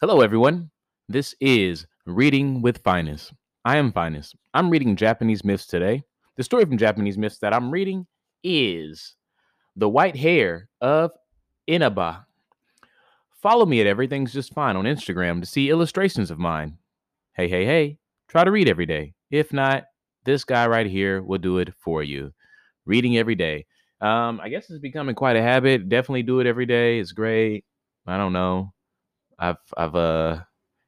Hello, everyone. This is Reading with Finest. I am Finest. I'm reading Japanese myths today. The story from Japanese myths that I'm reading is The White Hare of Inaba. Follow me at Everything's Just Fine on Instagram to see illustrations of mine. Hey, hey, hey, try to read every day. If not, this guy right here will do it for you. Reading every day. Um, I guess it's becoming quite a habit. Definitely do it every day. It's great. I don't know. I've I've uh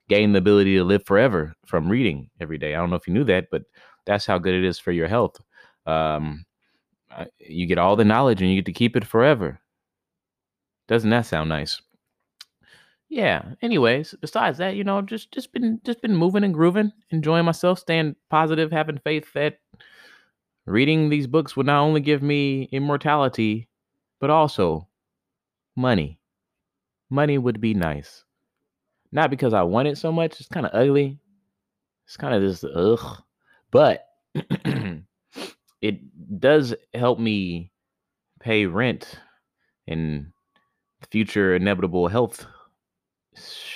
gained the ability to live forever from reading every day. I don't know if you knew that, but that's how good it is for your health. Um, you get all the knowledge and you get to keep it forever. Doesn't that sound nice? Yeah. Anyways, besides that, you know, just just been just been moving and grooving, enjoying myself, staying positive, having faith that reading these books would not only give me immortality, but also money. Money would be nice. Not because I want it so much, it's kind of ugly. It's kind of just ugh. But it does help me pay rent and future inevitable health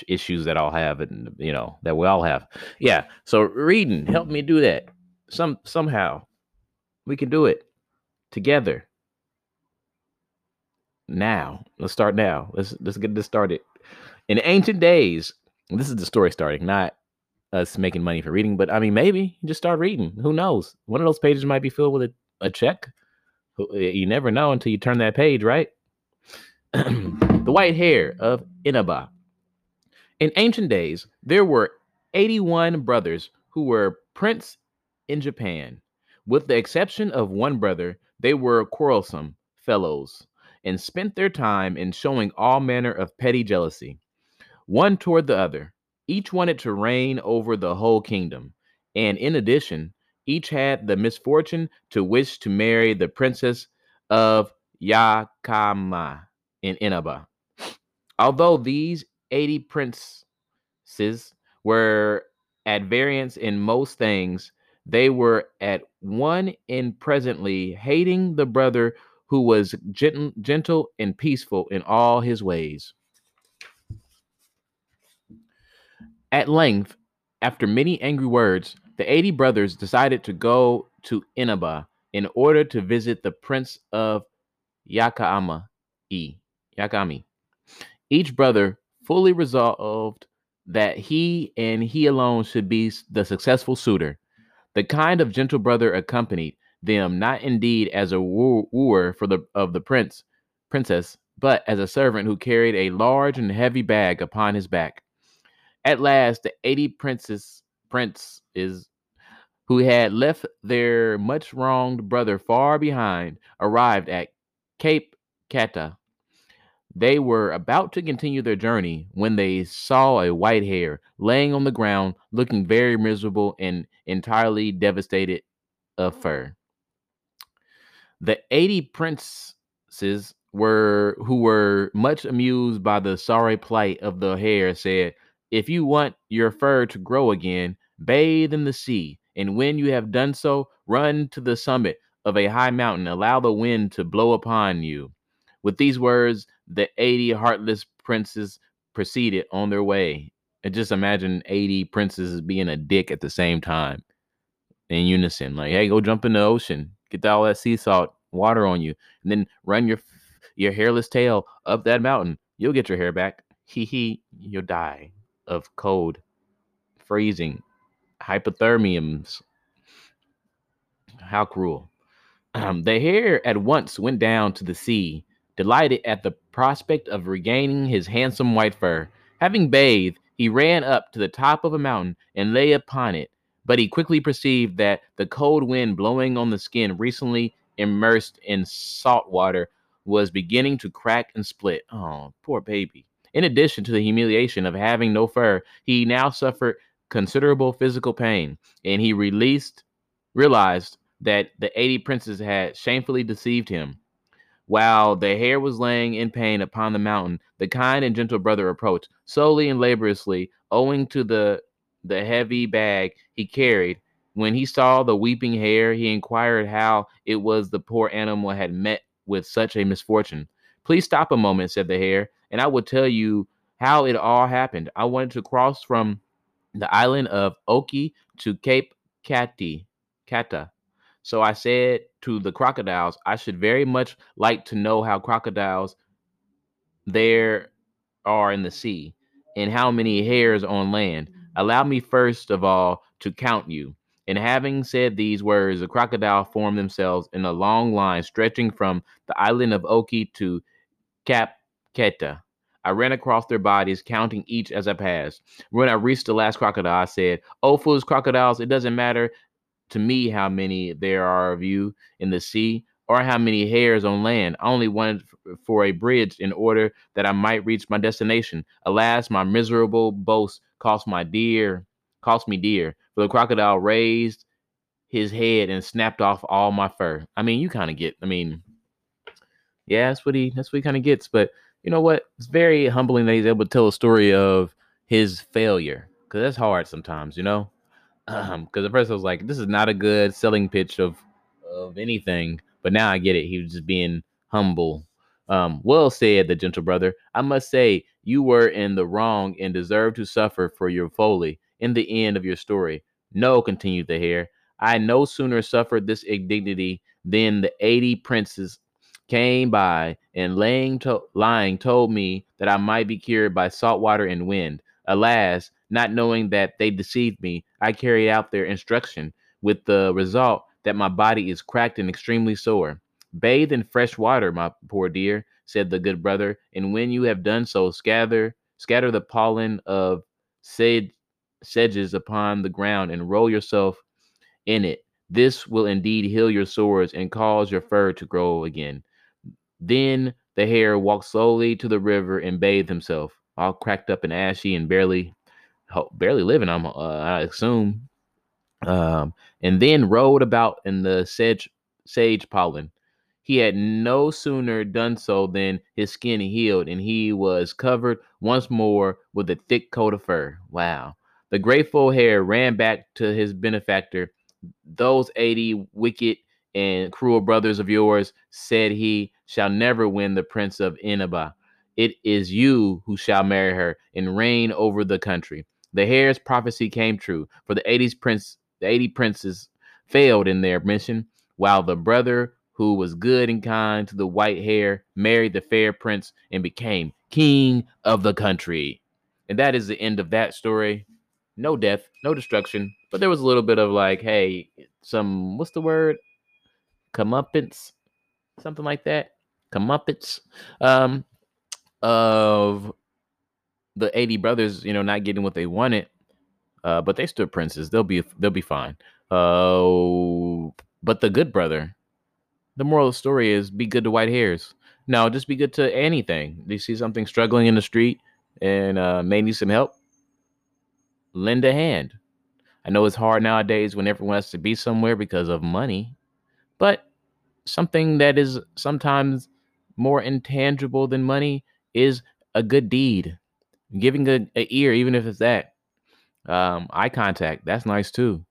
issues that I'll have and you know that we all have. Yeah. So reading help me do that. Some somehow we can do it together. Now, let's start now. Let's let's get this started. In ancient days, this is the story starting, not us making money for reading, but I mean maybe just start reading. Who knows? One of those pages might be filled with a, a check. You never know until you turn that page, right? the white hare of Inaba. In ancient days, there were 81 brothers who were prince in Japan. With the exception of one brother, they were quarrelsome fellows and spent their time in showing all manner of petty jealousy, one toward the other. Each wanted to reign over the whole kingdom, and in addition, each had the misfortune to wish to marry the princess of Yakama in Inaba. Although these 80 princes were at variance in most things, they were at one in presently hating the brother who was gentle, gentle and peaceful in all his ways. At length, after many angry words, the 80 brothers decided to go to Inaba in order to visit the prince of Yakama. Yakami. Each brother fully resolved that he and he alone should be the successful suitor. The kind of gentle brother accompanied them not indeed as a wooer for the of the prince princess, but as a servant who carried a large and heavy bag upon his back. At last, the eighty princes prince is who had left their much wronged brother far behind arrived at Cape Kata. They were about to continue their journey when they saw a white hare laying on the ground, looking very miserable and entirely devastated of mm-hmm. fur. The 80 princes were who were much amused by the sorry plight of the hare said, "If you want your fur to grow again, bathe in the sea, and when you have done so, run to the summit of a high mountain, allow the wind to blow upon you." With these words, the 80 heartless princes proceeded on their way. And just imagine 80 princes being a dick at the same time in unison. Like, hey, go jump in the ocean, get all that sea salt water on you, and then run your your hairless tail up that mountain. You'll get your hair back. Hee hee, you'll die of cold, freezing, hypothermiums. How cruel. Um, the hare at once went down to the sea, delighted at the prospect of regaining his handsome white fur. Having bathed, he ran up to the top of a mountain and lay upon it. But he quickly perceived that the cold wind blowing on the skin recently immersed in salt water was beginning to crack and split. Oh, poor baby. In addition to the humiliation of having no fur, he now suffered considerable physical pain, and he released realized that the 80 princes had shamefully deceived him. While the hare was laying in pain upon the mountain, the kind and gentle brother approached, slowly and laboriously, owing to the the heavy bag he carried, When he saw the weeping hare, he inquired how it was the poor animal had met with such a misfortune. Please stop a moment, said the hare, and I will tell you how it all happened. I wanted to cross from the island of Oki to Cape Kati, Kata. So I said to the crocodiles, I should very much like to know how crocodiles there are in the sea and how many hares on land. Allow me first of all to count you. And having said these words, the crocodile formed themselves in a long line stretching from the island of Oki to Cape Keta. I ran across their bodies, counting each as I passed. When I reached the last crocodile, I said, Oh, foolish crocodiles, it doesn't matter to me how many there are of you in the sea or how many hares on land. I only wanted for a bridge in order that I might reach my destination. Alas, my miserable boast cost my dear, cost me dear. For the crocodile raised his head and snapped off all my fur. I mean, you kind of get. I mean, yeah, that's what he that's what he kind of gets. But you know what? It's very humbling that he's able to tell a story of his failure because that's hard sometimes, you know. Um, because at first I was like, this is not a good selling pitch of of anything, but now I get it. He was just being humble. Um, well said, the gentle brother. I must say, you were in the wrong and deserve to suffer for your folly in the end of your story. No, continued the hare. I no sooner suffered this indignity than the eighty princes came by and laying to- lying told me that I might be cured by salt water and wind. Alas, not knowing that they deceived me, I carried out their instruction with the result that my body is cracked and extremely sore. Bathe in fresh water, my poor dear, said the good brother, and when you have done so, scatter scatter the pollen of sedge, sedges upon the ground and roll yourself in it. This will indeed heal your sores and cause your fur to grow again. Then the hare walked slowly to the river and bathed himself, all cracked up and ashy and barely barely living. I'm uh, I assume. Um, and then rode about in the sage sage pollen. He had no sooner done so than his skin healed, and he was covered once more with a thick coat of fur. Wow. The grateful hare ran back to his benefactor. Those 80 wicked and cruel brothers of yours, said he, shall never win the prince of Inaba. It is you who shall marry her and reign over the country. The hare's prophecy came true, for the 80s prince, the 80 princes failed in their mission, while the brother who was good and kind to the white hare married the fair prince and became king of the country. And that is the end of that story. No death, no destruction, but there was a little bit of like, hey, some what's the word? Comeuppance, something like that. Comeuppance. Um, of the 80 brothers, you know, not getting what they wanted. Uh, but they stood princes. They'll be they'll be fine. Uh, but the good brother, the moral of the story is be good to white hares. No, just be good to anything. You see something struggling in the street and uh, may need some help? Lend a hand. I know it's hard nowadays when everyone has to be somewhere because of money, but something that is sometimes more intangible than money is a good deed. Giving a, a ear, even if it's that. Um, eye contact, that's nice too.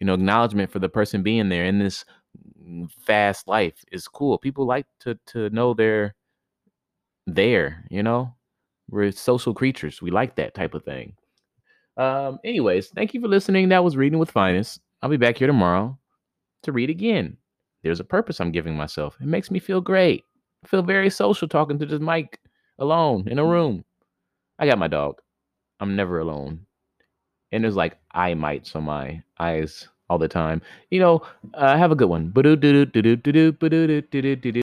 You know, acknowledgement for the person being there in this fast life is cool. People like to to know they're there, you know? We're social creatures. We like that type of thing. Um, anyways, thank you for listening. That was Reading with Finest. I'll be back here tomorrow to read again. There's a purpose I'm giving myself. It makes me feel great. I feel very social talking to this mic alone in a room. I got my dog. I'm never alone. And there's like eye mites on my eyes all the time. You know, uh, have a good one.